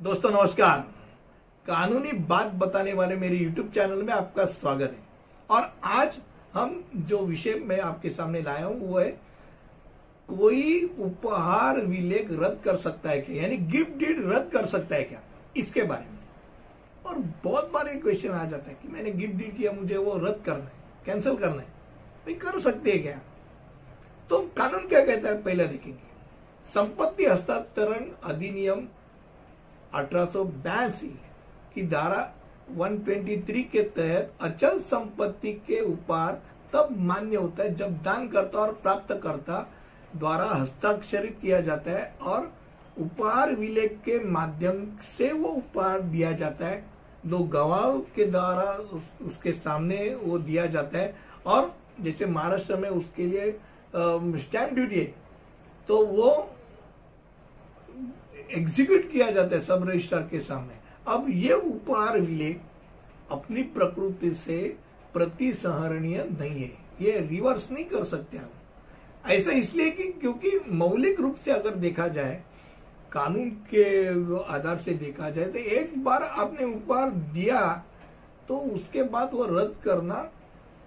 दोस्तों, नमस्कार। कानूनी बात बताने वाले मेरे YouTube चैनल में आपका स्वागत है। और आज हम जो विषय मैं आपके सामने लाया हूँ, वो है, कोई उपहार विलेख रद्द कर सकता है क्या? यानी गिफ्ट डीड रद्द कर सकता है क्या? इसके बारे में। और बहुत बार एक क्वेश्चन आ जाता है कि मैंने गिफ्ट डीड किया, मुझे वो रद्द करना है कैंसिल करना है। भाई, कर सकते हैं क्या? तो कानून क्या कहता है? पहले देखेंगे। संपत्ति हस्तांतरण अधिनियम अठारह सौ बयासी की धारा 123 के तहत अचल संपत्ति के उपहार तब मान्य होता है जब दानकर्ता और प्राप्तकर्ता द्वारा हस्ताक्षरित किया जाता है और उपहार विलेख के माध्यम से वो उपहार दिया जाता है। दो गवाह के द्वारा उस, उसके सामने वो दिया जाता है और जैसे महाराष्ट्र में उसके लिए स्टैंप ड्यूटी है तो वो एग्जीक्यूट किया जाता है सब रजिस्ट्रार के सामने। अब ये उपहार विलेख अपनी प्रकृति से प्रतिसहरणीय नहीं है। ये रिवर्स नहीं कर सकते हम। ऐसा इसलिए कि क्योंकि मौलिक रूप से अगर देखा जाए, कानून के आधार से देखा जाए तो एक बार आपने उपहार दिया तो उसके बाद वो रद्द करना,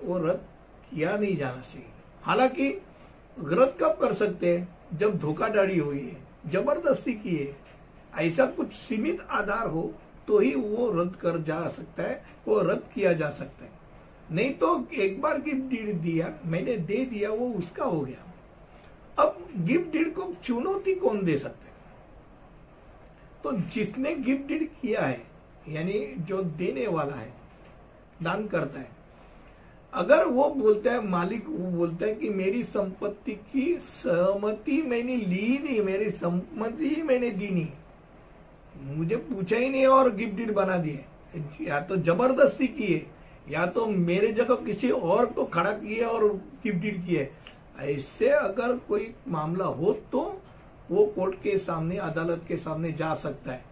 वो रद्द किया नहीं जाना चाहिए। हालाँकि रद्द कब कर सकते हैं? जब धोखाधड़ी हुई है। ज़बरदस्ती की है ऐसा कुछ सीमित आधार हो तो ही वो रद्द कर जा सकता है, वो रद्द किया जा सकता है। नहीं तो एक बार गिफ्ट डीड दिया, मैंने दे दिया, वो उसका हो गया। अब गिफ्ट डीड को चुनौती कौन दे सकता है? तो जिसने गिफ्ट डीड किया है, यानी जो देने वाला है, दान करता है अगर वो बोलता है, मालिक वो बोलता है कि मेरी संपत्ति की सहमति मैंने ली नहीं, मेरी सम्मति मैंने दी नहीं। मुझे पूछा ही नहीं और गिफ्ट डीड बना दिए। या तो ज़बरदस्ती की है या तो मेरे जगह किसी और को खड़ा किए और गिफ्ट डीड किए। ऐसे अगर कोई मामला हो तो वो कोर्ट के सामने, अदालत के सामने जा सकता है।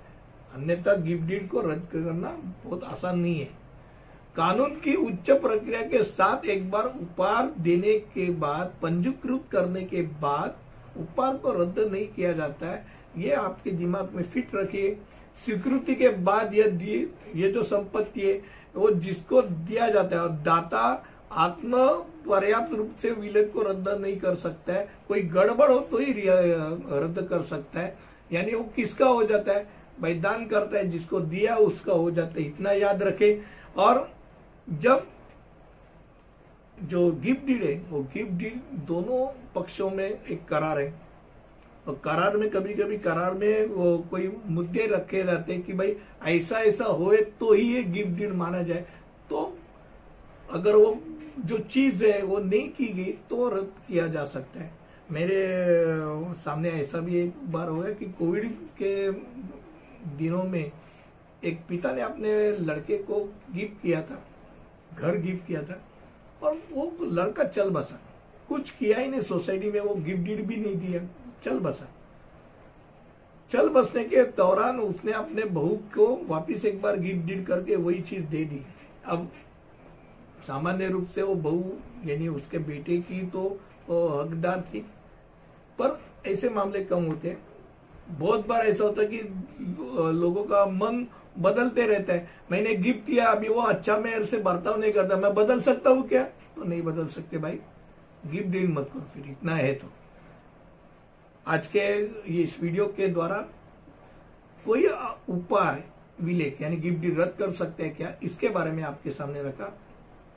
अन्यथा गिफ्ट डीड को रद्द करना बहुत आसान नहीं है। कानून की उच्च प्रक्रिया के साथ एक बार उपहार देने के बाद, पंजीकृत करने के बाद उपहार को रद्द नहीं किया जाता है। ये आपके दिमाग में फिट रखिए। स्वीकृति के बाद ये ये जो संपत्ति है, वो जिसको दिया जाता है, और दाता आत्म पर्याप्त रूप से विलय को रद्द नहीं कर सकता है। कोई गड़बड़ हो तो ही रद्द कर सकता है। यानी वो किसका हो जाता है? भाई दान करता है, जिसको दिया उसका हो जाता है। इतना याद रखे। और जब जो गिफ्ट डीड है, वो गिफ्ट डीड दोनों पक्षों में एक करार है। और करार में कभी कभी करार में वो कोई मुद्दे रखे रहते हैं कि भाई ऐसा ऐसा होए तो ही ये गिफ्ट डीड माना जाए। तो अगर वो जो चीज़ है, वो नहीं की गई तो रद्द किया जा सकता है। मेरे सामने ऐसा भी एक बार हुआ कि कोविड के दिनों में एक पिता ने अपने लड़के को गिफ्ट किया था। घर गिफ्ट किया था, और वो लड़का चल बसा। कुछ किया ही नहीं, सोसाइटी में वो गिफ्ट डीड भी नहीं दिया। चल बसा। चल बसने के दौरान उसने अपने बहू को वापिस एक बार गिफ्ट डीड करके वही चीज़ दे दी। अब सामान्य रूप से वो बहू, यानी उसके बेटे की तो हकदार थी। पर ऐसे मामले कम होते हैं। बहुत बार ऐसा होता है कि लोगों का मन बदलते रहता है। मैंने गिफ्ट दिया, अभी वो अच्छा मेरे से बर्ताव नहीं करता। मैं बदल सकता हूँ क्या? तो नहीं बदल सकते भाई। गिफ्ट डील मत करो फिर, इतना है तो। आज के ये इस वीडियो के द्वारा कोई उपहार विलेख यानी गिफ्ट डील रद्द कर सकते हैं क्या? इसके बारे में आपके सामने रखा।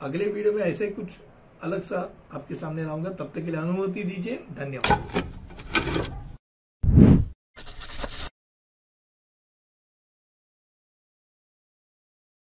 अगले वीडियो में ऐसे कुछ अलग सा आपके सामने लाऊँगा। तब तक के लिए अनुमति दीजिए। धन्यवाद।